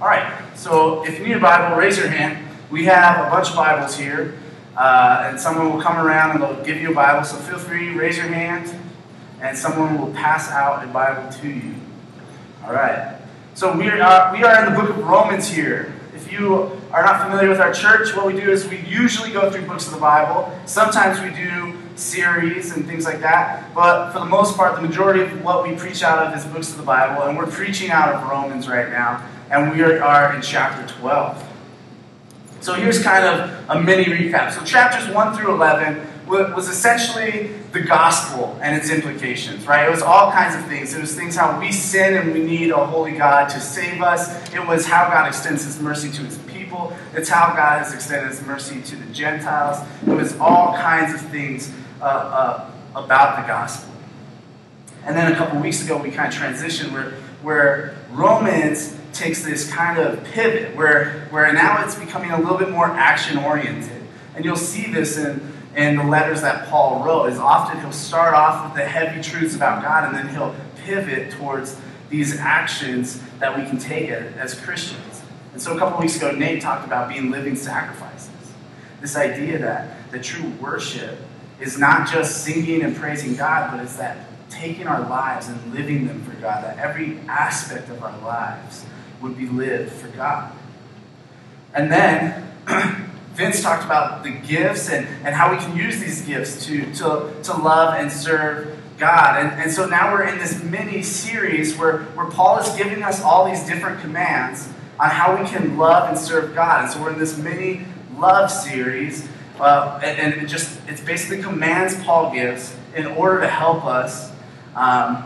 All right, so if you need a Bible, raise your hand. We have a bunch of Bibles here, uh, and someone will come around and they'll give you a Bible. So feel free, raise your hand, and someone will pass out a Bible to you. All right. So we are, we are in the book of Romans here. If you are not familiar with our church, what we do is we usually go through books of the Bible. Sometimes we do series and things like that. But for the most part, the majority of what we preach out of is books of the Bible. And we're preaching out of Romans right now. And we are in chapter 12. So here's kind of a mini recap. So chapters 1 through 11 was essentially the gospel and its implications, right? It was all kinds of things. It was things how we sin and we need a holy God to save us. It was how God extends his mercy to his people. It's how God has extended his mercy to the Gentiles. It was all kinds of things uh, uh, about the gospel. And then a couple weeks ago, we kind of transitioned where, where Romans takes this kind of pivot, where, where now it's becoming a little bit more action oriented. And you'll see this in, in the letters that Paul wrote, is often he'll start off with the heavy truths about God, and then he'll pivot towards these actions that we can take as Christians. And so a couple weeks ago, Nate talked about being living sacrifices. This idea that the true worship is not just singing and praising God, but it's that taking our lives and living them for God, that every aspect of our lives would be lived for God. And then Vince talked about the gifts and, and how we can use these gifts to, to, to love and serve God. And, and so now we're in this mini series where, where Paul is giving us all these different commands on how we can love and serve God. And so we're in this mini love series uh, and, and, it just it's basically commands Paul gives in order to help us um,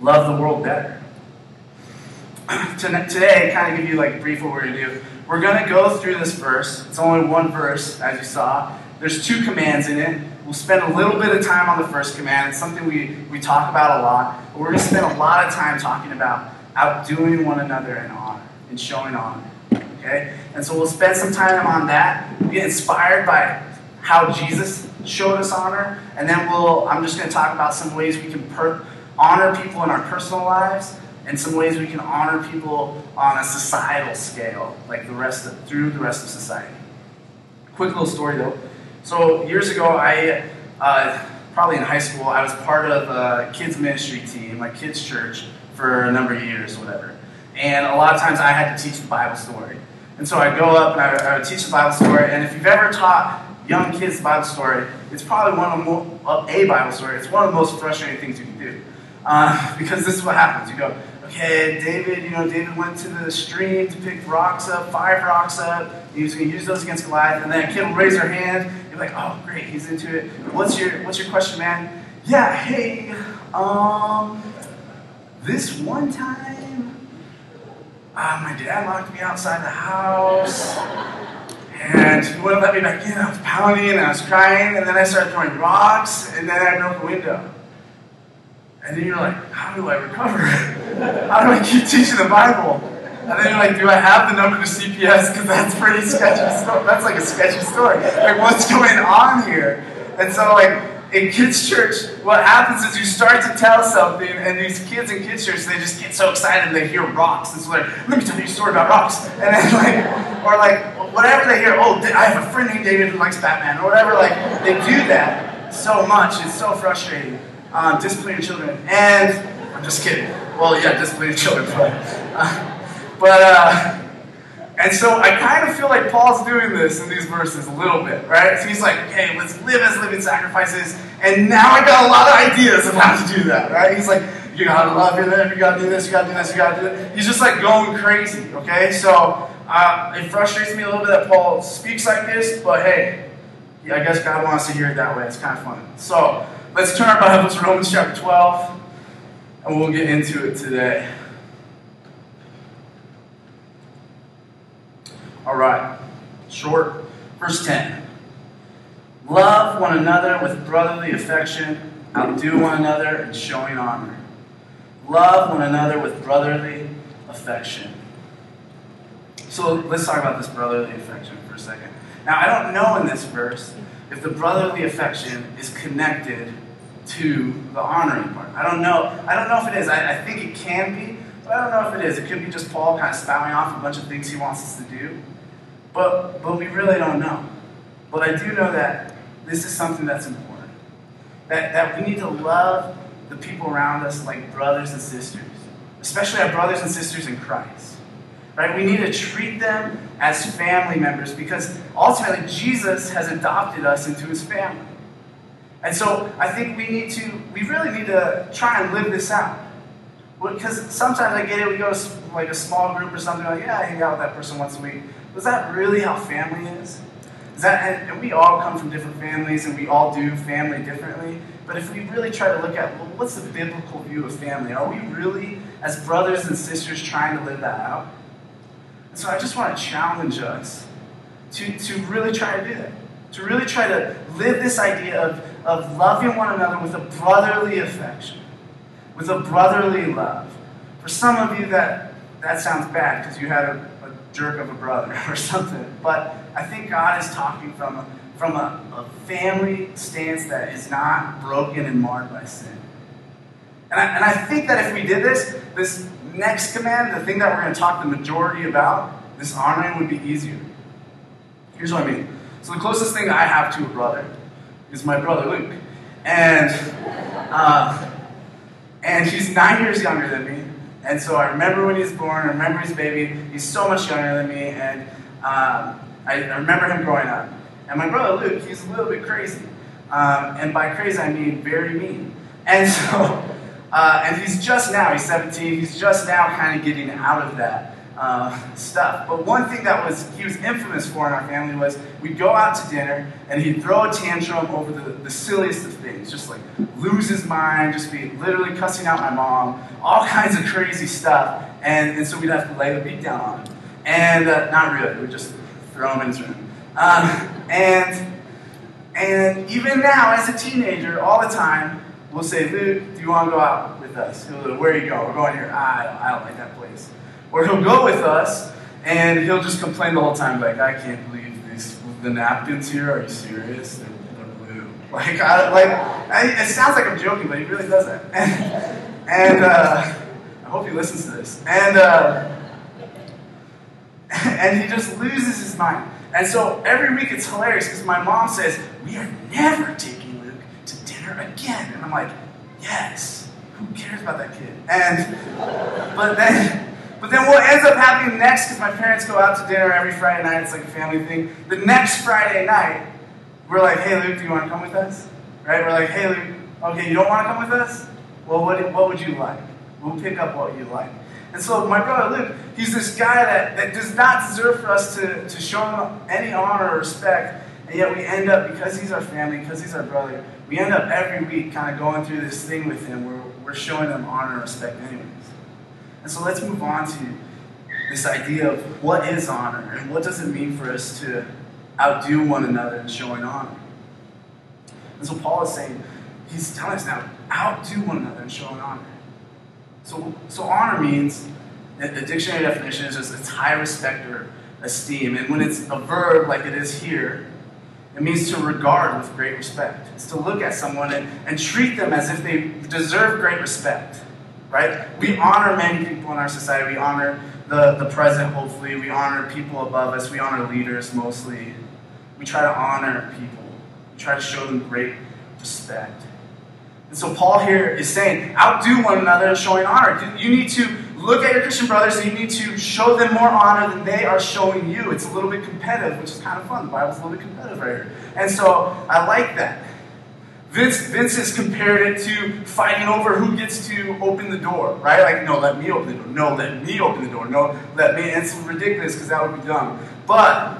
love the world better. Today, kind of give you like brief what we're going to do. We're going to go through this verse. It's only one verse, as you saw. There's two commands in it. We'll spend a little bit of time on the first command. It's something we, we talk about a lot. But we're going to spend a lot of time talking about outdoing one another in honor and showing honor. Okay? And so we'll spend some time on that. We'll get inspired by how Jesus showed us honor. And then we'll, I'm just going to talk about some ways we can per- honor people in our personal lives and some ways we can honor people on a societal scale, like the rest of, through the rest of society. Quick little story though. So years ago, I uh, probably in high school, I was part of a kids ministry team, like kids church, for a number of years, whatever. And a lot of times I had to teach the Bible story. And so I'd go up and I, I would teach the Bible story. And if you've ever taught young kids the Bible story, it's probably one of uh, a Bible story. It's one of the most frustrating things you can do. Uh, because this is what happens. You go, okay, David, you know, David went to the stream to pick rocks up, five rocks up. He was going to use those against Goliath. And then a kid will raise their hand. You're like, oh, great, he's into it. What's your, what's your question, man? Yeah, hey, um, this one time, uh, my dad locked me outside the house, and he wouldn't let me back in. I was pounding and I was crying, and then I started throwing rocks, and then I broke a window. And then you're like, how do I recover? how do I keep teaching the Bible? And then you're like, do I have the number to CPS? Because that's pretty sketchy. Story. That's like a sketchy story. Like, what's going on here? And so, like, in kids' church, what happens is you start to tell something, and these kids in kids' church, they just get so excited and they hear rocks. So like, let me tell you a story about rocks. And then like, or like, whatever they hear, oh, I have a friend named David who likes Batman, or whatever, like, they do that so much. It's so frustrating. Um, discipline your children. And, I'm just kidding. Well, yeah, discipline your children, but, uh, but, uh, and so I kind of feel like Paul's doing this in these verses a little bit, right? So he's like, okay, let's live as living sacrifices. And now I got a lot of ideas of how to do that, right? He's like, you gotta love your live, you gotta do this, you gotta do this, you gotta do that. He's just like going crazy, okay? So uh, it frustrates me a little bit that Paul speaks like this, but hey, yeah, I guess God wants to hear it that way. It's kind of fun. So let's turn our Bibles to Romans chapter 12, and we'll get into it today. All right, short. Verse 10. Love one another with brotherly affection, outdo one another in showing honor. Love one another with brotherly affection. So let's talk about this brotherly affection for a second. Now, I don't know in this verse if the brotherly affection is connected to the honoring part. I don't know. I don't know if it is. I, I think it can be, But I don't know if it is. It could be just Paul kind of spouting off a bunch of things he wants us to do. But, but we really don't know. But I do know that this is something that's important. That, that we need to love the people around us like brothers and sisters, especially our brothers and sisters in Christ. Right? We need to treat them as family members because ultimately Jesus has adopted us into his family. And so I think we need to, we really need to try and live this out. Because sometimes I get it, we go to like a small group or something, like, yeah, I hang out with that person once a week. Was that really how family is? Is that, and, we all come from different families and we all do family differently. But if we really try to look at, well, what's the biblical view of family? Are we really, as brothers and sisters, trying to live that out? And so I just want to challenge us to, to really try to do that. To really try to live this idea of, of loving one another with a brotherly affection, with a brotherly love. For some of you, that, that sounds bad because you had a, a jerk of a brother or something. But I think God is talking from a, from a, a family stance that is not broken and marred by sin. And I, and I think that if we did this, this next command, the thing that we're going to talk the majority about, this honoring would be easier. Here's what I mean. So the closest thing I have to a brother is my brother Luke, and uh, and he's nine years younger than me. And so I remember when he was born. I remember his baby. He's so much younger than me, and um, I, I, remember him growing up. And my brother Luke, he's a little bit crazy, um, and by crazy I mean very mean. And so, uh, and he's just now. He's 17. He's just now kind of getting out of that uh, stuff. But one thing that was he was infamous for in our family was we'd go out to dinner and he'd throw a tantrum over the, the silliest of things, just like lose his mind, just be literally cussing out my mom, all kinds of crazy stuff. And, and so we'd have to lay the beat down on him. And uh, not really, we'd just throw him in his room. Um, and and even now, as a teenager, all the time, we'll say, Luke, do you want to go out with us? He'll Where are you going? We're going here. I I don't like that place. Or he'll go with us and he'll just complain the whole time, like, I can't believe these the napkins here. Are you serious? They're, they're blue. Like, I, like I, it sounds like I'm joking, but he really doesn't. And, and uh, I hope he listens to this. And uh, and he just loses his mind. And so every week it's hilarious because my mom says, We are never taking Luke to dinner again. And I'm like, Yes, who cares about that kid? And but then but then what ends up happening next, because my parents go out to dinner every Friday night, it's like a family thing. The next Friday night, we're like, hey, Luke, do you want to come with us? Right? We're like, hey, Luke, okay, you don't want to come with us? Well, what, what would you like? We'll pick up what you like. And so my brother Luke, he's this guy that, that does not deserve for us to, to show him any honor or respect. And yet we end up, because he's our family, because he's our brother, we end up every week kind of going through this thing with him where we're showing him honor and respect anyways. And so let's move on to this idea of what is honor and what does it mean for us to outdo one another in showing honor. And so Paul is saying, he's telling us now, outdo one another in showing honor. So, so honor means, the dictionary definition is just it's high respect or esteem. And when it's a verb like it is here, it means to regard with great respect. It's to look at someone and, and treat them as if they deserve great respect right? We honor many people in our society. We honor the, the president, hopefully. We honor people above us. We honor leaders mostly. We try to honor people. We try to show them great respect. And so Paul here is saying, outdo one another in showing honor. You need to look at your Christian brothers and you need to show them more honor than they are showing you. It's a little bit competitive, which is kind of fun. The Bible's a little bit competitive right here. And so I like that. Vince, Vince has compared it to fighting over who gets to open the door, right? Like, no, let me open the door. No, let me open the door. No, let me. And it's ridiculous because that would be dumb. But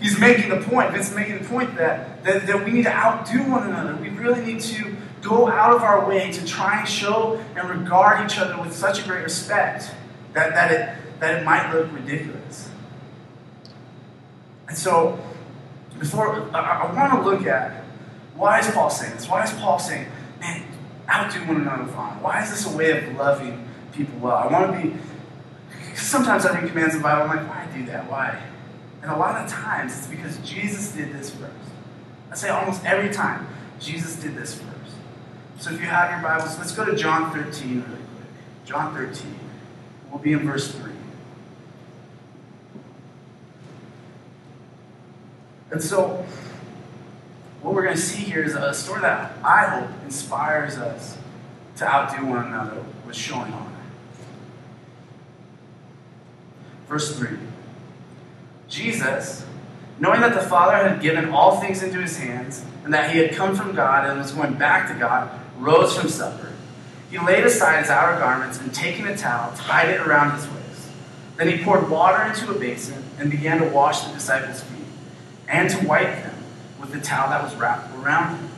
he's making the point, Vince making the point that, that, that we need to outdo one another. We really need to go out of our way to try and show and regard each other with such a great respect that, that, it, that it might look ridiculous. And so, before I, I want to look at why is Paul saying this? Why is Paul saying, man, outdo one another with honor? Why is this a way of loving people well? I want to be, sometimes I read commands in the Bible, I'm like, why do that? Why? And a lot of times it's because Jesus did this first. I say almost every time, Jesus did this first. So if you have your Bibles, let's go to John 13 really quick. John 13. We'll be in verse 3. And so, what we're going to see here is a story that I hope inspires us to outdo one another with showing honor. Verse 3 Jesus, knowing that the Father had given all things into his hands, and that he had come from God and was going back to God, rose from supper. He laid aside his outer garments and, taking a towel, tied it around his waist. Then he poured water into a basin and began to wash the disciples' feet and to wipe them with the towel that was wrapped around him.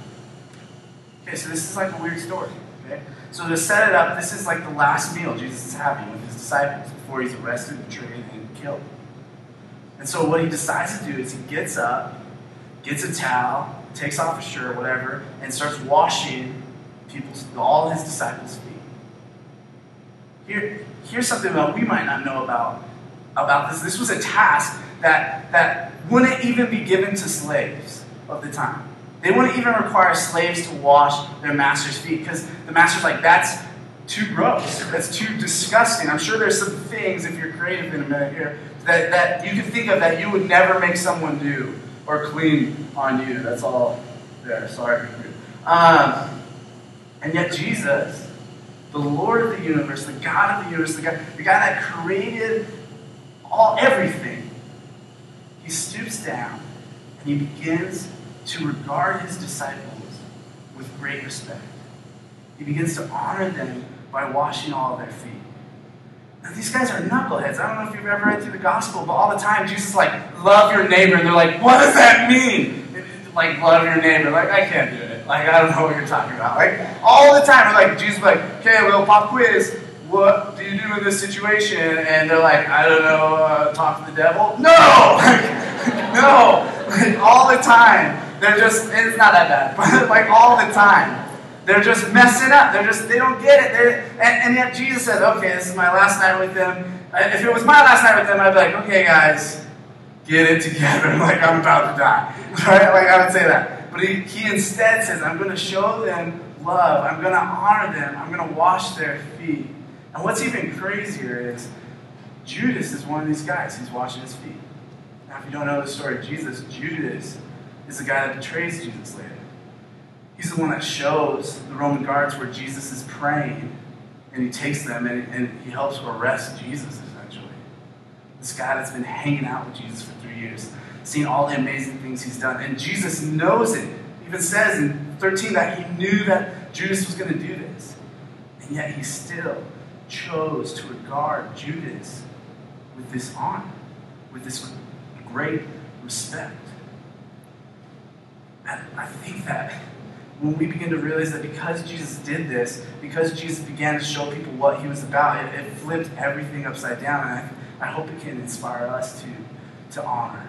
Okay, so this is like a weird story. Okay? So to set it up, this is like the last meal Jesus is having with his disciples before he's arrested, betrayed, and killed. And so what he decides to do is he gets up, gets a towel, takes off his shirt, or whatever, and starts washing people's all his disciples' feet. Here, here's something that we might not know about about this. This was a task that that wouldn't even be given to slaves of the time. They wouldn't even require slaves to wash their master's feet because the master's like, that's too gross. That's too disgusting. I'm sure there's some things, if you're creative in a minute here, that, that you can think of that you would never make someone do or clean on you. That's all there. Sorry. Um, and yet Jesus, the Lord of the universe, the God of the universe, the guy, the guy that created all everything, he stoops down and he begins to regard his disciples with great respect. He begins to honor them by washing all of their feet. Now, these guys are knuckleheads. I don't know if you've ever read through the gospel, but all the time Jesus is like, love your neighbor. And they're like, what does that mean? Like, love your neighbor. Like, I can't do it. Like, I don't know what you're talking about. Like, all the time. Like, Jesus is like, okay, little pop quiz. What do you do in this situation? And they're like, I don't know, uh, talk to the devil? No! no! Like, all the time. They're just, it's not that bad, but like all the time. They're just messing up. They're just, they don't get it. And, and yet Jesus says, okay, this is my last night with them. If it was my last night with them, I'd be like, okay, guys, get it together. Like, I'm about to die. Right? Like, I would say that. But he, he instead says, I'm going to show them love. I'm going to honor them. I'm going to wash their feet. And what's even crazier is Judas is one of these guys. He's washing his feet. Now, if you don't know the story of Jesus, Judas is the guy that betrays Jesus later. He's the one that shows the Roman guards where Jesus is praying, and he takes them and, and he helps arrest Jesus, essentially. This guy that's been hanging out with Jesus for three years, seeing all the amazing things he's done. And Jesus knows it. He even says in 13 that he knew that Judas was going to do this. And yet he still chose to regard Judas with this honor, with this great respect. And I think that when we begin to realize that because Jesus did this, because Jesus began to show people what he was about, it, it flipped everything upside down. And I, I hope it can inspire us to, to honor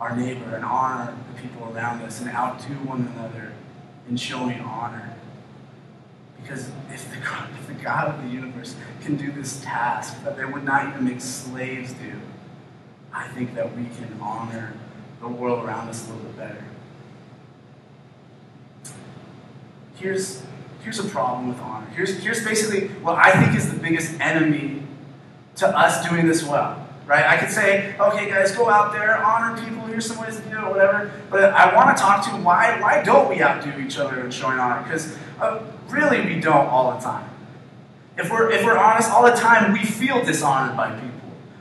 our neighbor and honor the people around us and outdo one another in showing honor. Because if the, if the God of the universe can do this task that they would not even make slaves do, I think that we can honor the world around us a little bit better. Here's, here's a problem with honor. Here's, here's basically what I think is the biggest enemy to us doing this well. Right? I could say, okay, guys, go out there, honor people, here's some ways to do it, whatever. But I want to talk to why, why don't we outdo each other in showing honor? Because uh, really, we don't all the time. If we're, if we're honest, all the time, we feel dishonored by people.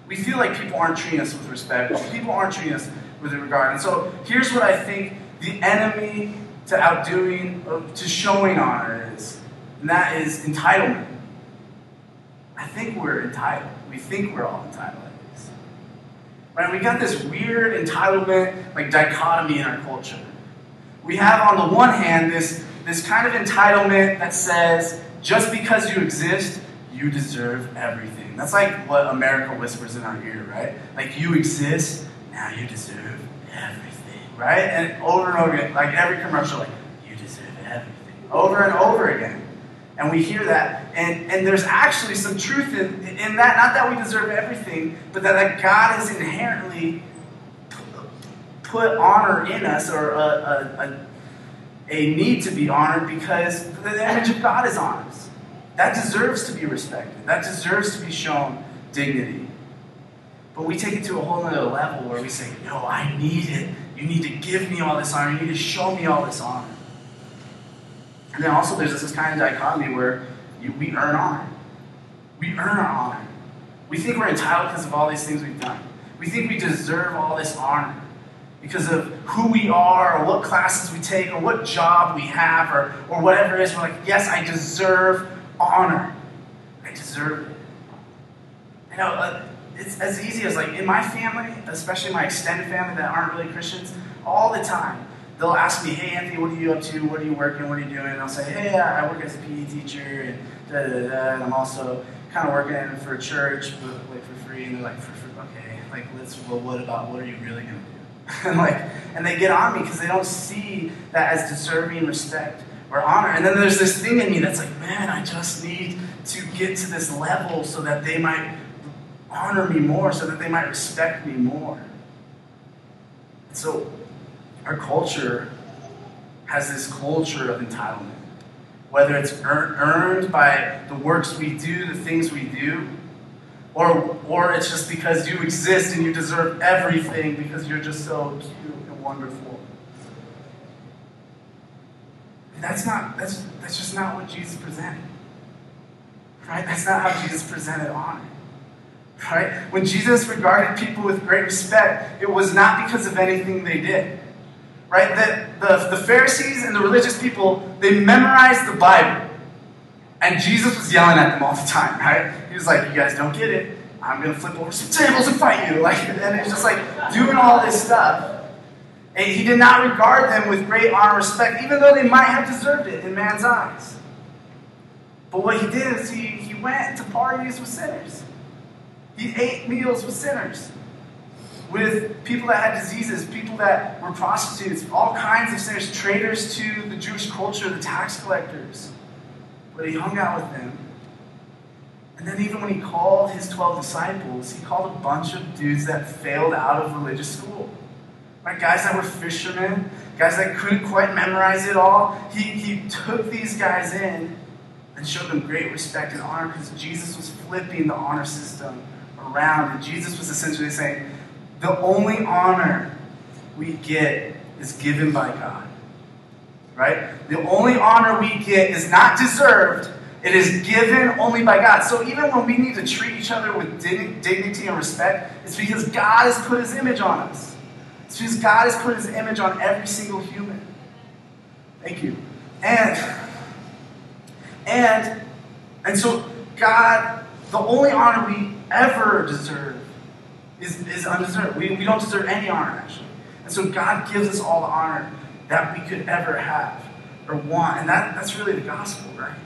We feel like people aren't treating us with respect. People aren't treating us with regard. And so here's what I think the enemy to outdoing, to showing honor is, and that is entitlement. I think we're entitled. We think we're all entitled. Right? We got this weird entitlement, like dichotomy in our culture. We have on the one hand this, this kind of entitlement that says, just because you exist, you deserve everything. That's like what America whispers in our ear, right? Like you exist, now you deserve everything, right? And over and over again, like every commercial, like, you deserve everything. Over and over again. And we hear that. And, and there's actually some truth in, in that. Not that we deserve everything, but that, that God has inherently put honor in us or a, a, a, a need to be honored because the image of God is on us. That deserves to be respected. That deserves to be shown dignity. But we take it to a whole other level where we say, no, I need it. You need to give me all this honor. You need to show me all this honor. And then also there's this kind of dichotomy where you, we earn honor. We earn our honor. We think we're entitled because of all these things we've done. We think we deserve all this honor because of who we are or what classes we take or what job we have or, or whatever it is. We're like, yes, I deserve honor. I deserve it. You know, uh, it's as easy as like in my family, especially my extended family that aren't really Christians, all the time they'll ask me, "Hey Anthony, what are you up to? What are you working? What are you doing?" And I'll say, "Hey, I work as a PE teacher, and da da da." And I'm also kind of working for a church, but like for free. And they're like, "For, for okay, like let's. Well, what about? What are you really gonna do?" and like, and they get on me because they don't see that as deserving respect or honor. And then there's this thing in me that's like, man, I just need to get to this level so that they might honor me more, so that they might respect me more. So, our culture has this culture of entitlement. Whether it's earned by the works we do, the things we do, or, or it's just because you exist and you deserve everything because you're just so cute and wonderful. That's not, that's, that's just not what Jesus presented. Right? That's not how Jesus presented honor. Right? When Jesus regarded people with great respect, it was not because of anything they did. Right? The, the, the Pharisees and the religious people, they memorized the Bible. And Jesus was yelling at them all the time, right? He was like, You guys don't get it. I'm to flip over some tables and fight you. Like, and it's just like doing all this stuff. And he did not regard them with great honor and respect, even though they might have deserved it in man's eyes. But what he did is he, he went to parties with sinners. He ate meals with sinners, with people that had diseases, people that were prostitutes, all kinds of sinners, traitors to the Jewish culture, the tax collectors. But he hung out with them. And then, even when he called his 12 disciples, he called a bunch of dudes that failed out of religious school. Right? Guys that were fishermen, guys that couldn't quite memorize it all. He, he took these guys in and showed them great respect and honor because Jesus was flipping the honor system around. And Jesus was essentially saying, the only honor we get is given by God. Right? The only honor we get is not deserved, it is given only by God. So even when we need to treat each other with dignity and respect, it's because God has put his image on us. It's because God has put his image on every single human. Thank you. And and and so God, the only honor we ever deserve is, is undeserved. We, we don't deserve any honor, actually. And so God gives us all the honor that we could ever have or want. And that, that's really the gospel, right?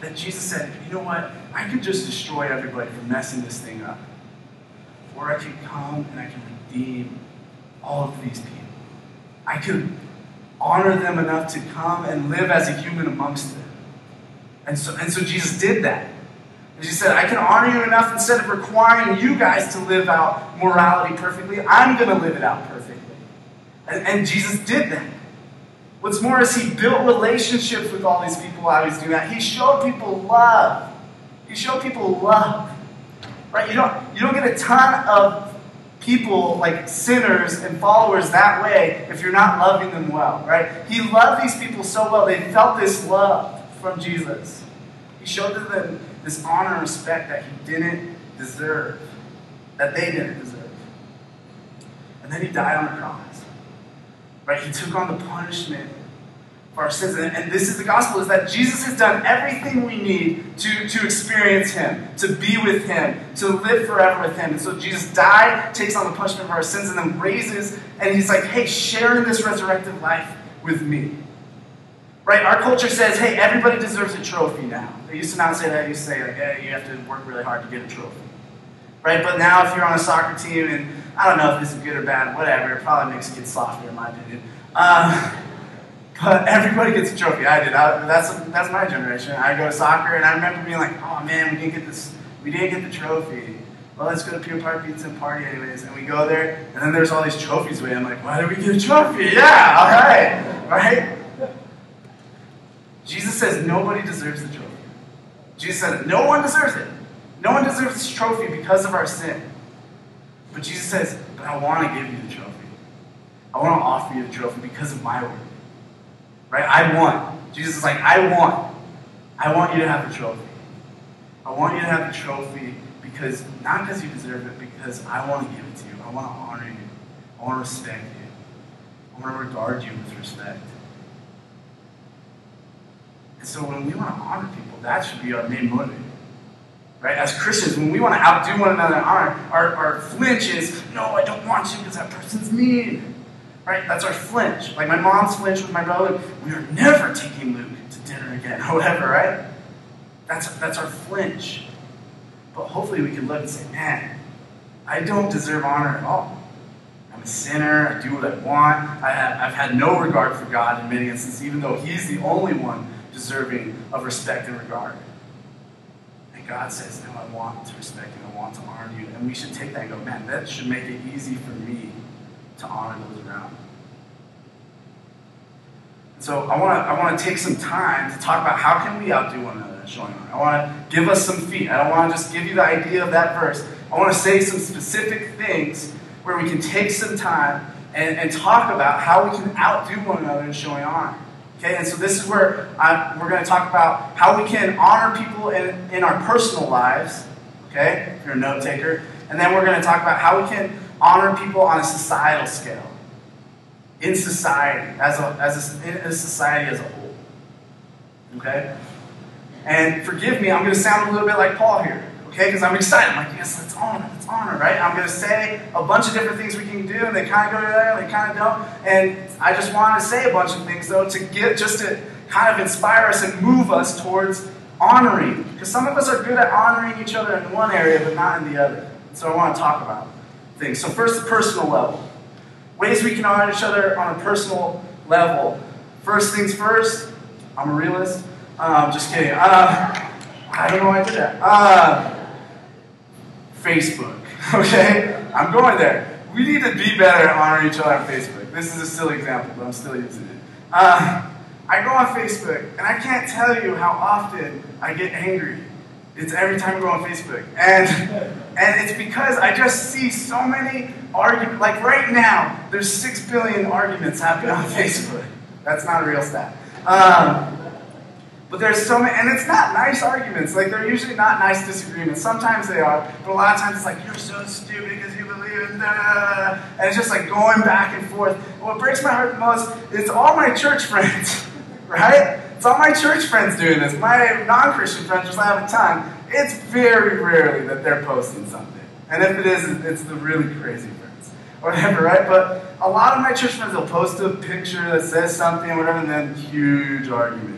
That Jesus said, you know what? I could just destroy everybody for messing this thing up. Or I could come and I can redeem all of these people. I could honor them enough to come and live as a human amongst them. And so, and so Jesus did that. He said, I can honor you enough instead of requiring you guys to live out morality perfectly, I'm going to live it out perfectly. And, and, Jesus did that. What's more is he built relationships with all these people while he's doing that. He showed people love. He showed people love. Right? You don't, you don't get a ton of people like sinners and followers that way if you're not loving them well. Right? He loved these people so well. They felt this love from Jesus. He showed them this honor and respect that he didn't deserve, that they didn't deserve. And then he died on the cross. Right? He took on the punishment for our sins. And, and this is the gospel, is that Jesus has done everything we need to, to experience him, to be with him, to live forever with him. And so Jesus died, takes on the punishment for our sins, and then raises, and he's like, hey, share in this resurrected life with me. Right? Our culture says, hey, everybody deserves a trophy now. They used to not say that. They used to say, like, hey, you have to work really hard to get a trophy. Right? But now if you're on a soccer team, and I don't know if this is good or bad, whatever, it probably makes kids softer in my opinion. Um, but everybody gets a trophy. I did. I, that's, that's my generation. I go to soccer, and I remember being like, oh man, we didn't get this, we didn't get the trophy. Well, let's go to Pier Park Pizza and party anyways. And we go there, and then there's all these trophies away. I'm like, why did we get a trophy? Yeah, all right, right? Jesus says nobody deserves the trophy. Jesus said. No one deserves it. No one deserves this trophy because of our sin. But Jesus says, But I want to give you the trophy. I want to offer you the trophy because of my word. Right? I want. Jesus is like, I want. I want you to have the trophy. I want you to have the trophy because, not because you deserve it, because I want to give it to you. I want to honor you. I want to respect you. I want to regard you with respect. And so when we want to honor people, that should be our main motive. Right? As Christians, when we want to outdo one another in honor, our, our flinch is, no, I don't want to because that person's mean. Right? That's our flinch. Like my mom's flinch with my brother, we are never taking Luke to dinner again, or whatever, right? That's, that's our flinch. But hopefully we can look and say, man, I don't deserve honor at all. I'm a sinner. I do what I want. I have, I've had no regard for God in many instances, even though He's the only one deserving of respect and regard. And God says, No, I want to respect you. I want to honor you. And we should take that and go, Man, that should make it easy for me to honor those around me. So I want to I want to take some time to talk about how can we outdo one another in showing honor. I want to give us some feet. I don't want to just give you the idea of that verse. I want to say some specific things where we can take some time and, and talk about how we can outdo one another in showing honor. Okay, and so this is where I, we're going to talk about how we can honor people in, in our personal lives. Okay, if you're a note taker. And then we're going to talk about how we can honor people on a societal scale. In society, as a, as a, in a society as a whole. Okay? And forgive me, I'm going to sound a little bit like Paul here. Okay, because I'm excited. I'm like, yes, let's honor, let's honor, right? I'm going to say a bunch of different things we can do, and they kind of go together, they kind of don't. And I just want to say a bunch of things, though, to get just to kind of inspire us and move us towards honoring. Because some of us are good at honoring each other in one area, but not in the other. So I want to talk about things. So, first, the personal level. Ways we can honor each other on a personal level. First things first, I'm a realist. Um, just kidding. Uh, I don't know why I did that. Uh, Facebook. Okay? I'm going there. We need to be better at honoring each other on Facebook. This is a silly example, but I'm still using it. Uh, I go on Facebook, and I can't tell you how often I get angry. It's every time I go on Facebook. And, and it's because I just see so many arguments. Like right now, there's six billion arguments happening on Facebook. That's not a real stat. Um, but there's so many, and it's not nice arguments. Like, they're usually not nice disagreements. Sometimes they are, but a lot of times it's like, you're so stupid because you believe in da And it's just like going back and forth. what breaks my heart the most is all my church friends, right? It's all my church friends doing this. My non Christian friends just have time. It's very rarely that they're posting something. And if it is, it's the really crazy friends. Whatever, right? But a lot of my church friends will post a picture that says something, whatever, and then huge argument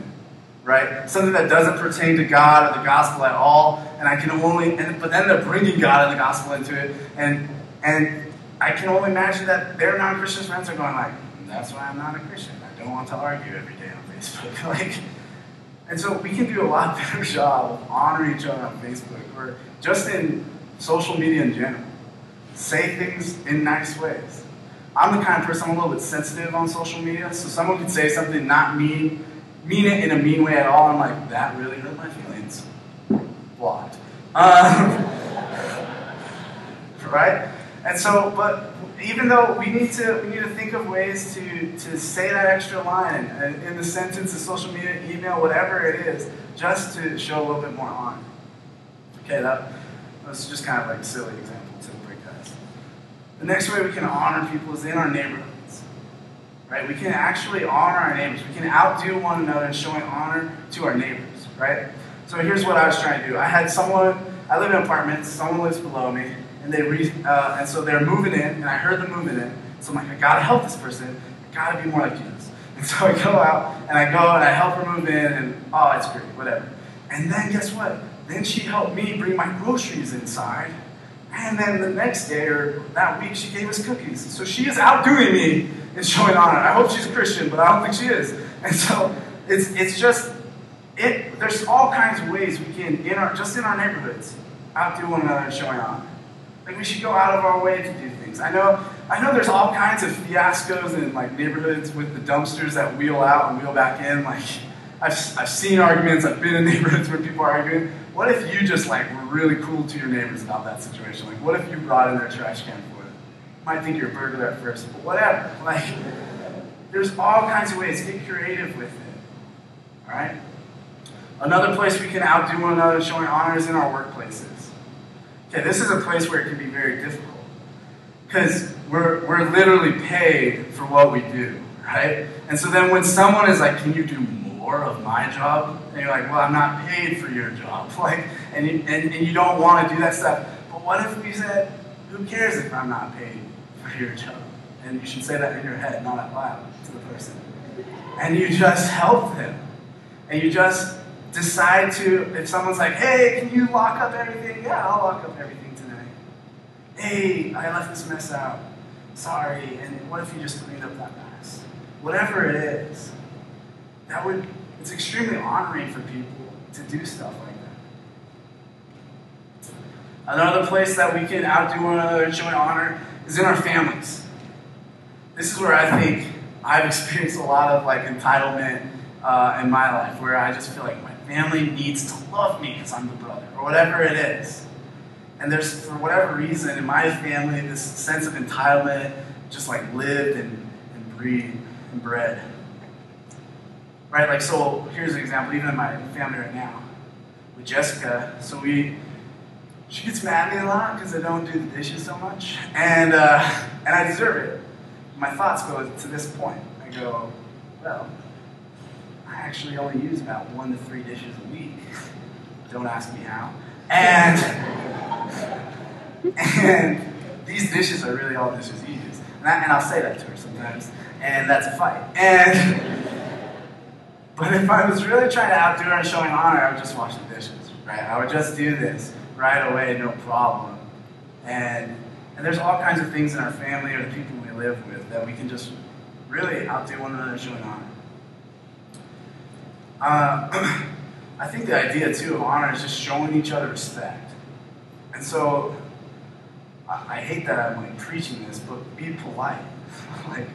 right? Something that doesn't pertain to God or the gospel at all, and I can only, and, but then they're bringing God and the gospel into it, and and I can only imagine that their non-Christian friends are going like, "That's why I'm not a Christian. I don't want to argue every day on Facebook." like, and so we can do a lot better job of honoring each other on Facebook or just in social media in general. Say things in nice ways. I'm the kind of person I'm a little bit sensitive on social media, so someone could say something not mean mean it in a mean way at all. I'm like, that really hurt my feelings. Blocked. Um, right? And so, but even though we need to, we need to think of ways to, to say that extra line in the sentence, the social media, email, whatever it is, just to show a little bit more honor. Okay, that was just kind of like a silly example to break guys. The next way we can honor people is in our neighborhood right? We can actually honor our neighbors. We can outdo one another in showing honor to our neighbors, right? So here's what I was trying to do. I had someone, I live in apartments, someone lives below me, and they re, uh, and so they're moving in, and I heard them moving in. So I'm like, I gotta help this person. I gotta be more like Jesus. And so I go out, and I go, and I help her move in, and oh, it's great, whatever. And then guess what? Then she helped me bring my groceries inside. And then the next day or that week, she gave us cookies. So she is outdoing me is showing honor. I hope she's Christian, but I don't think she is. And so it's it's just it. There's all kinds of ways we can in our just in our neighborhoods outdo one another showing honor. Like we should go out of our way to do things. I know I know there's all kinds of fiascos in like neighborhoods with the dumpsters that wheel out and wheel back in. Like I've, I've seen arguments, I've been in neighborhoods where people are arguing. What if you just like were really cool to your neighbors about that situation? Like, what if you brought in their trash can for might think you're a burglar at first, but whatever. Like, there's all kinds of ways. Get creative with it. All right? Another place we can outdo one another showing honor is in our workplaces. Okay, this is a place where it can be very difficult. Because we're, we're literally paid for what we do, right? And so then when someone is like, can you do more of my job? And you're like, well, I'm not paid for your job. Like, and you, and, and you don't want to do that stuff. But what if we said, who cares if I'm not paid for your job? And you should say that in your head, not out loud to the person. And you just help them. And you just decide to, if someone's like, hey, can you lock up everything? Yeah, I'll lock up everything tonight. Hey, I left this mess out. Sorry. And what if you just cleaned up that mess? Whatever it is, that would, it's extremely honoring for people to do stuff like that. Another place that we can outdo one another and showing honor is in our families. This is where I think I've experienced a lot of like entitlement uh, in my life, where I just feel like my family needs to love me because I'm the brother, or whatever it is. And there's, for whatever reason, in my family, this sense of entitlement just like lived and, and breathed and bred. Right? Like, so here's an example, even in my family right now, with Jessica. So we, she gets mad at me a lot because I don't do the dishes so much. And, uh, and I deserve it. My thoughts go to this point. I go, well, I actually only use about one to three dishes a week. Don't ask me how. And, and these dishes are really all dishes you use. And, I, and I'll say that to her sometimes. And that's a fight. And, but if I was really trying to outdo her and showing honor, I would just wash the dishes, right? I would just do this right away, no problem. And, and there's all kinds of things in our family or the people we live with that we can just really outdo one another showing honor. Uh, I think the idea too of honor is just showing each other respect. And so I, I hate that I'm like preaching this, but be polite. like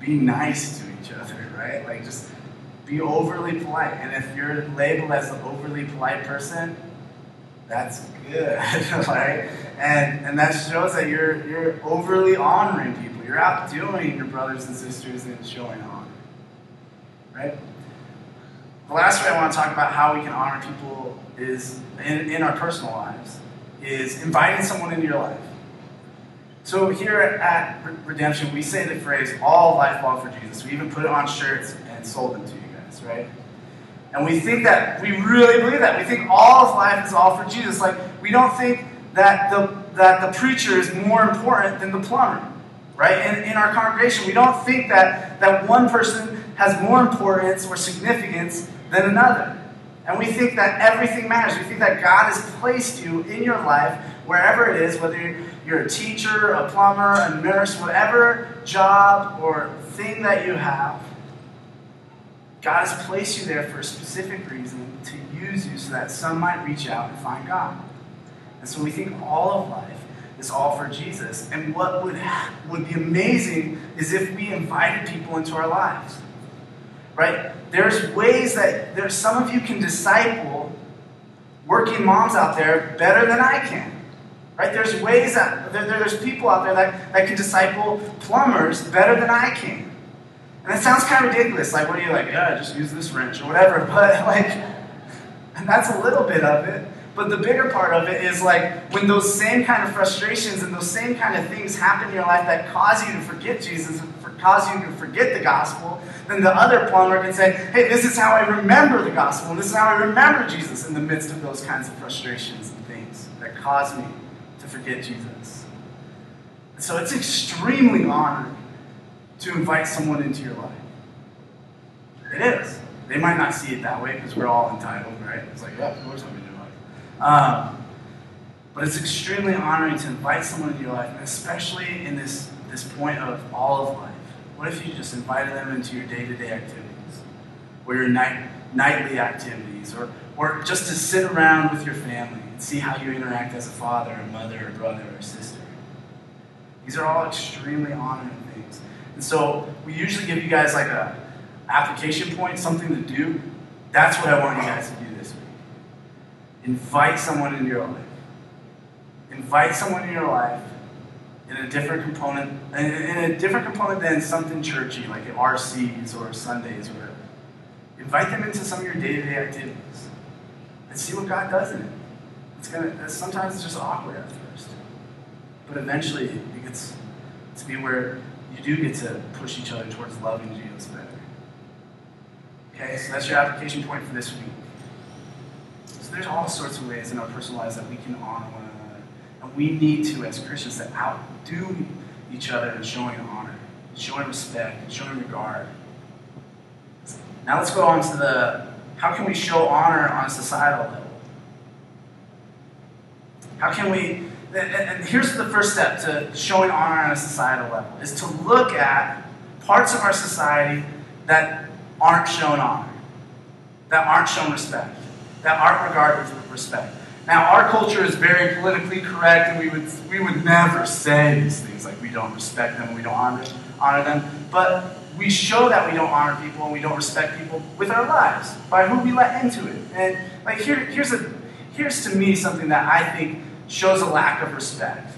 be nice to each other, right? Like just be overly polite. And if you're labeled as an overly polite person, that's good, right? And and that shows that you're you're overly honoring people. You're outdoing your brothers and sisters in showing honor, right? The last way I want to talk about how we can honor people is in, in our personal lives is inviting someone into your life. So here at Redemption, we say the phrase "all life long for Jesus." We even put it on shirts and sold them to you guys, right? And we think that, we really believe that. We think all of life is all for Jesus. Like, we don't think that the, that the preacher is more important than the plumber, right? In, in our congregation, we don't think that, that one person has more importance or significance than another. And we think that everything matters. We think that God has placed you in your life, wherever it is, whether you're a teacher, a plumber, a nurse, whatever job or thing that you have, God has placed you there for a specific reason to use you so that some might reach out and find God. And so we think all of life is all for Jesus. And what would, would be amazing is if we invited people into our lives. Right? There's ways that there's some of you can disciple working moms out there better than I can. Right? There's ways that there, there's people out there that, that can disciple plumbers better than I can. And it sounds kind of ridiculous. Like, what are you like? Yeah, just use this wrench or whatever. But like, and that's a little bit of it. But the bigger part of it is like when those same kind of frustrations and those same kind of things happen in your life that cause you to forget Jesus and cause you to forget the gospel, then the other plumber can say, hey, this is how I remember the gospel, and this is how I remember Jesus in the midst of those kinds of frustrations and things that cause me to forget Jesus. So it's extremely honoring to invite someone into your life. It is. They might not see it that way because we're all entitled, right? It's like, yeah, of course I'm in your life. Um, but it's extremely honoring to invite someone into your life, especially in this, this point of all of life. What if you just invited them into your day-to-day activities, or your night, nightly activities, or, or just to sit around with your family and see how you interact as a father, a mother, a brother, or sister? These are all extremely honoring and so we usually give you guys like a application point, something to do That's what I want you guys to do this week. Invite someone into your life. Invite someone in your life in a different component, in a different component than something churchy, like RCs or Sundays or whatever. Invite them into some of your day-to-day activities and see what God does in it. It's gonna uh, sometimes it's just awkward at first. But eventually it gets to be where you do get to push each other towards loving Jesus better. Okay, so that's your application point for this week. So there's all sorts of ways in our personal lives that we can honor one another. And we need to, as Christians, to outdo each other in showing honor, showing respect, showing regard. Now let's go on to the how can we show honor on a societal level? How can we and here's the first step to showing honor on a societal level is to look at parts of our society that aren't shown honor, that aren't shown respect, that aren't regarded with respect. Now, our culture is very politically correct, and we would, we would never say these things like we don't respect them, we don't honor, honor them. But we show that we don't honor people and we don't respect people with our lives by who we let into it. And like here, here's a here's to me something that I think shows a lack of respect.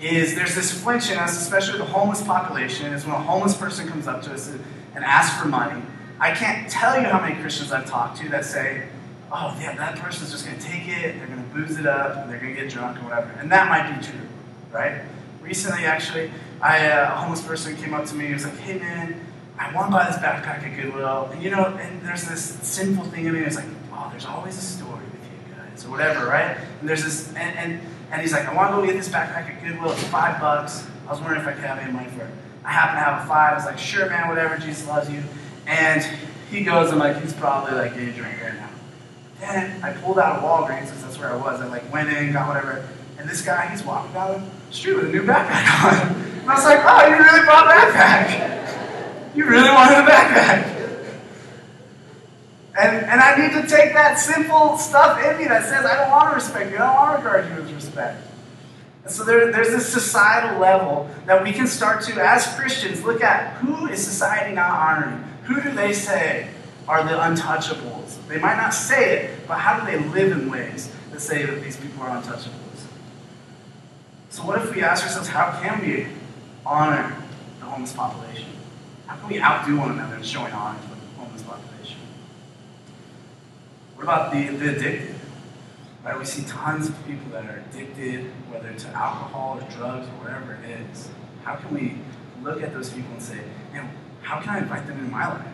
Is there's this flinch in us, especially with the homeless population, is when a homeless person comes up to us and asks for money. I can't tell you how many Christians I've talked to that say, oh, yeah, that person's just going to take it, they're going to booze it up, and they're going to get drunk or whatever. And that might be true, right? Recently, actually, uh, a homeless person came up to me. He was like, "Hey, man, I want to buy this backpack at Goodwill." And you know, and there's this sinful thing in me. It's like, "Oh, there's always a story or whatever, right?" And there's this, and and, and he's like, "I want to go get this backpack at Goodwill. It's five bucks. I was wondering if I could have any money for it." I happen to have a five. I was like, "Sure, man, whatever. Jesus loves you." And he goes, I'm like, he's probably like getting a drink right now. Then I pulled out a Walgreens because that's where I was. I like went in, got whatever, and this guy, he's walking down the street with a new backpack on. And I was like, oh, you really bought a backpack. You really wanted a backpack. And, and I need to take that simple stuff in me that says, I don't want to respect you. I don't want to regard you with respect. And so there, there's this societal level that we can start to, as Christians, look at who is society not honoring? Who do they say are the untouchables? They might not say it, but how do they live in ways that say that these people are untouchables? So what if we ask ourselves, how can we honor the homeless population? How can we outdo one another in showing honor to the homeless population? What about the, the addicted? Right? We see tons of people that are addicted, whether to alcohol or drugs or whatever it is. How can we look at those people and say, man, how can I invite them into my life?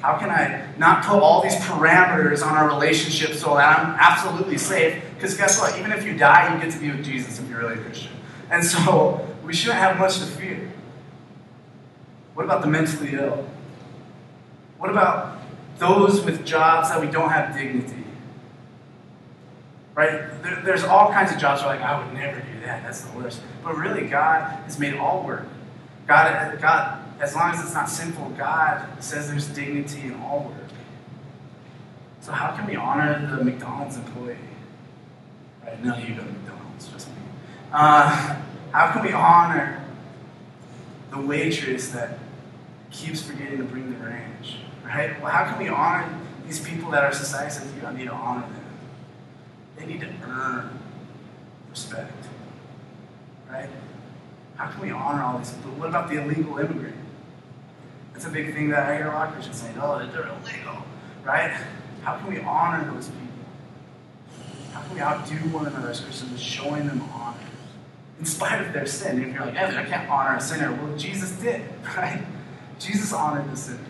How can I not put all these parameters on our relationship so that I'm absolutely safe? Because guess what? Even if you die, you get to be with Jesus if you're really a Christian. And so we shouldn't have much to fear. What about the mentally ill? What about those with jobs that we don't have dignity? Right? There, there's all kinds of jobs where like, I would never do that. That's the worst. But really, God has made all work. God, God, as long as it's not sinful, God says there's dignity in all work. So how can we honor the McDonald's employee? Right? Of you go to McDonald's, just me. Uh, how can we honor the waitress that keeps forgetting to bring the ranch? Right? Well, how can we honor these people that our society says you don't need to honor them? They need to earn respect. Right? How can we honor all these people? What about the illegal immigrant? That's a big thing that I hear a lot of Christians saying, oh, they're illegal, right? How can we honor those people? How can we outdo one another as Christians, showing them honor? In spite of their sin. If you're like, Evan, I can't honor a sinner. Well, Jesus did, right? Jesus honored the sinner.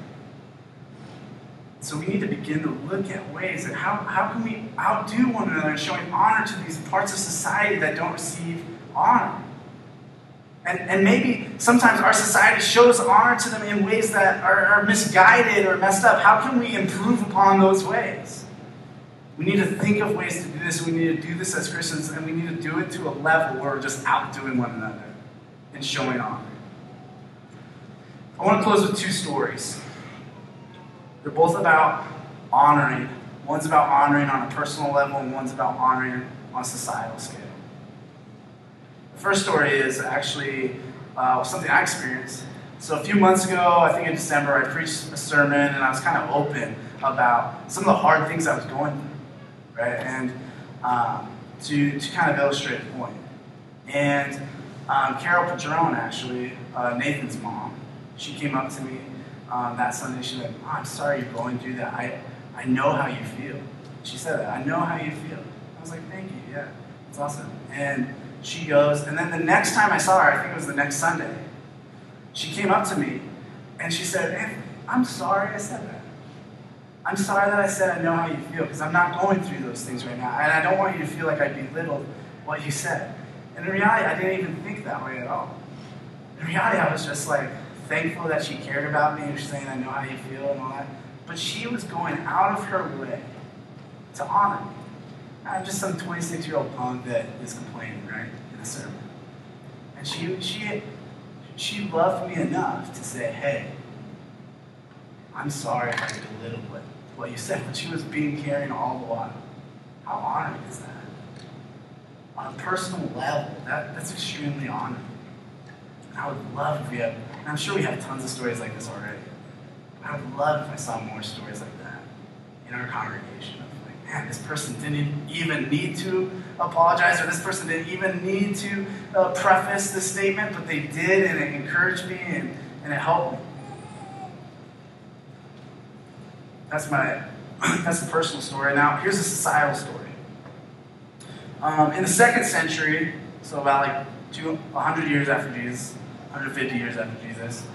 So we need to begin to look at ways that how, how can we outdo one another in showing honor to these parts of society that don't receive honor? And, and maybe sometimes our society shows honor to them in ways that are, are misguided or messed up. How can we improve upon those ways? We need to think of ways to do this. We need to do this as Christians, and we need to do it to a level where we're just outdoing one another and showing honor. I want to close with two stories. They're both about honoring. One's about honoring on a personal level, and one's about honoring on a societal scale. The first story is actually uh, something I experienced. So a few months ago, I think in December, I preached a sermon and I was kind of open about some of the hard things I was going through, right? And um, to, to kind of illustrate the point. And um, Carol Padron, actually, uh, Nathan's mom, she came up to me um, that Sunday. She said, oh, I'm sorry you're going through that. I, I know how you feel. She said that. I know how you feel. I was like, thank you. Yeah, it's awesome. And she goes, and then the next time I saw her, I think it was the next Sunday, she came up to me and she said, I'm sorry I said that. I'm sorry that I said I know how you feel because I'm not going through those things right now. And I don't want you to feel like I belittled what you said. And in reality, I didn't even think that way at all. In reality, I was just like thankful that she cared about me and was saying, I know how you feel and all that. But she was going out of her way to honor me. I'm just some 26 year old punk that is complaining, right, in a sermon. And she, she, she loved me enough to say, hey, I'm sorry I belittled what what you said, but she was being caring all the while. How honoring is that? On a personal level, that, that's extremely honoring. And I would love if we have, and I'm sure we have tons of stories like this already. I would love if I saw more stories like that in our congregation. Of like, man, this person didn't even need to apologize, or this person didn't even need to uh, preface the statement, but they did, and it encouraged me and, and it helped me. That's my that's the personal story. Now here's a societal story. Um, in the second century, so about like 200 years after Jesus, 150 years after Jesus,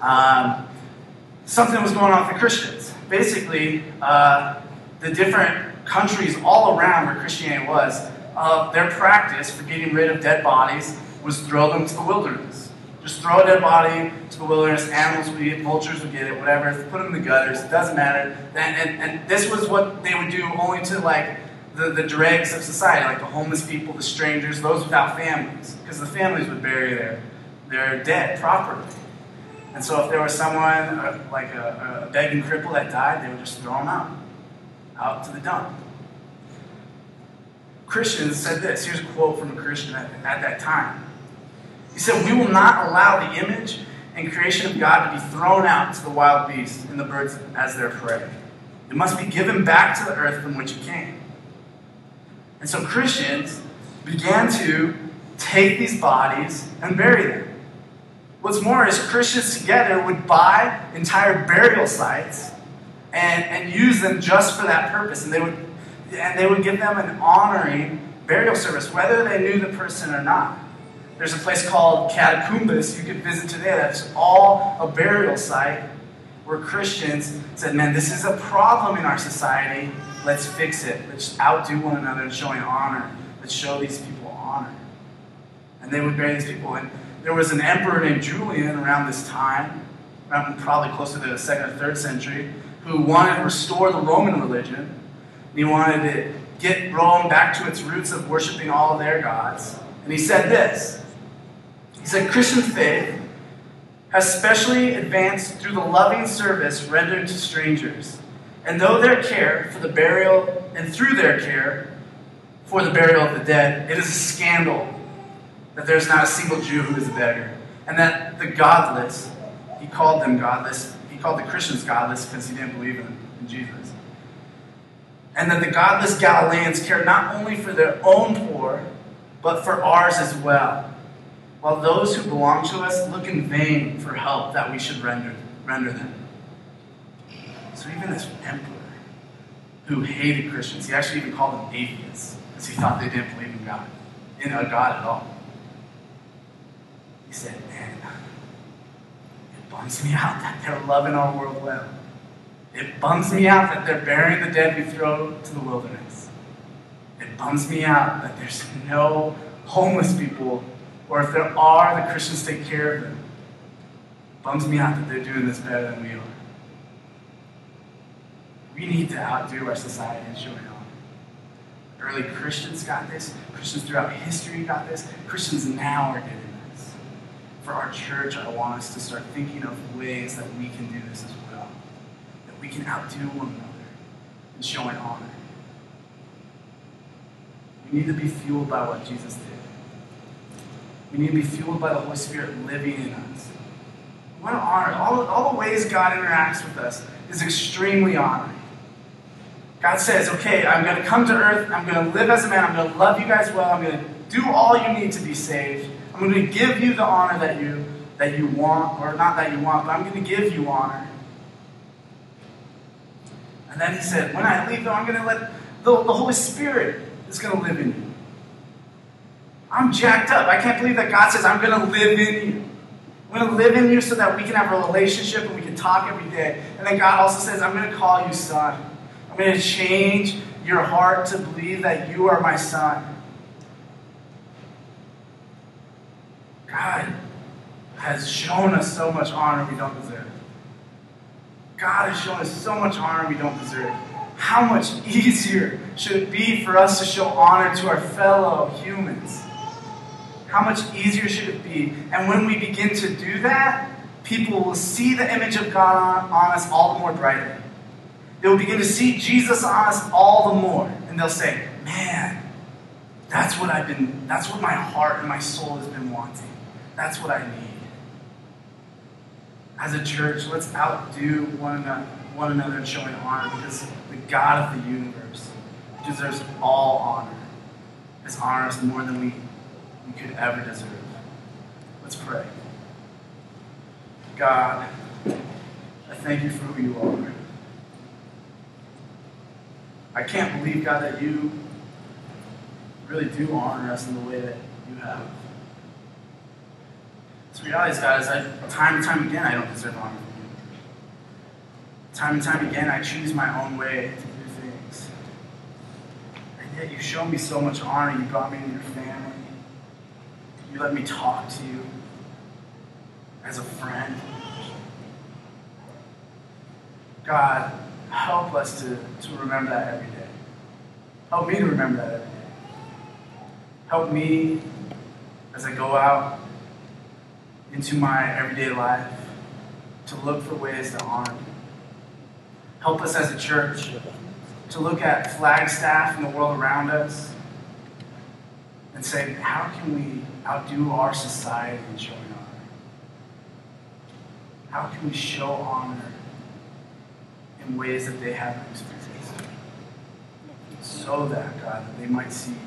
um, something was going on with the Christians. Basically, uh, the different countries all around where Christianity was, uh, their practice for getting rid of dead bodies was throw them to the wilderness. Just throw a dead body to the wilderness. Animals would eat it, vultures would get it, whatever. Put them in the gutters. It doesn't matter. And, and, and this was what they would do only to like the, the dregs of society, like the homeless people, the strangers, those without families, because the families would bury their, their dead properly. And so if there was someone, uh, like a, a begging cripple that died, they would just throw them out, out to the dump. Christians said this. Here's a quote from a Christian at, at that time. He said, We will not allow the image and creation of God to be thrown out to the wild beasts and the birds as their prey. It must be given back to the earth from which it came. And so Christians began to take these bodies and bury them. What's more is Christians together would buy entire burial sites and, and use them just for that purpose. And they would and they would give them an honoring burial service, whether they knew the person or not. There's a place called Catacombs you could visit today that's all a burial site where Christians said, Man, this is a problem in our society. Let's fix it. Let's outdo one another in showing honor. Let's show these people honor. And they would bury these people. And there was an emperor named Julian around this time, um, probably close to the second or third century, who wanted to restore the Roman religion. He wanted to get Rome back to its roots of worshiping all of their gods. And he said this he said Christian faith has specially advanced through the loving service rendered to strangers. And though their care for the burial, and through their care for the burial of the dead, it is a scandal that there's not a single Jew who is a beggar. And that the godless, he called them godless, he called the Christians godless because he didn't believe in, in Jesus. And that the godless Galileans care not only for their own poor, but for ours as well while those who belong to us look in vain for help that we should render, render them. So even this emperor who hated Christians, he actually even called them atheists because he thought they didn't believe in God, in a God at all. He said, man, uh, it bums me out that they're loving our world well. It bums me out that they're burying the dead we throw to the wilderness. It bums me out that there's no homeless people or if there are, the Christians take care of them. It Bums me out that they're doing this better than we are. We need to outdo our society in showing on. Early Christians got this. Christians throughout history got this. Christians now are getting. For our church, I want us to start thinking of ways that we can do this as well. That we can outdo one another in showing honor. We need to be fueled by what Jesus did. We need to be fueled by the Holy Spirit living in us. What honor. All, all the ways God interacts with us is extremely honoring. God says, okay, I'm going to come to earth. I'm going to live as a man. I'm going to love you guys well. I'm going to do all you need to be saved. I'm going to give you the honor that you that you want, or not that you want, but I'm going to give you honor. And then he said, when I leave, though, I'm going to let the, the Holy Spirit is going to live in you. I'm jacked up. I can't believe that God says, I'm going to live in you. I'm going to live in you so that we can have a relationship and we can talk every day. And then God also says, I'm going to call you son. I'm going to change your heart to believe that you are my son. God has shown us so much honor we don't deserve. God has shown us so much honor we don't deserve. How much easier should it be for us to show honor to our fellow humans? How much easier should it be? And when we begin to do that, people will see the image of God on, us all the more brightly. They will begin to see Jesus on us all the more. And they'll say, Man, that's what I've been, that's what my heart and my soul has been wanting. That's what I need. As a church, let's outdo one another, one another in showing honor because the God of the universe deserves all honor. Has honored us more than we, we could ever deserve. Let's pray. God, I thank you for who you are. I can't believe, God, that you really do honor us in the way that you have. The reality is I, time and time again, I don't deserve honor from you. Time and time again, I choose my own way to do things. And yet you show me so much honor. You brought me into your family. You let me talk to you as a friend. God, help us to, to remember that every day. Help me to remember that every day. Help me as I go out into my everyday life to look for ways to honor you. Help us as a church to look at Flagstaff and the world around us and say, how can we outdo our society in showing honor? How can we show honor in ways that they haven't experienced? So that, God, that they might see you.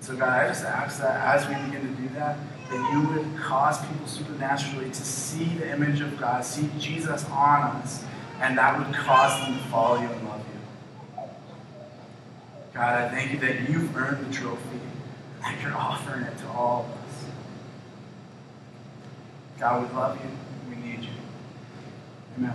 So, God, I just ask that as we begin to do that, that you would cause people supernaturally to see the image of God, see Jesus on us, and that would cause them to follow you and love you. God, I thank you that you've earned the trophy, and that you're offering it to all of us. God, we love you. We need you. Amen.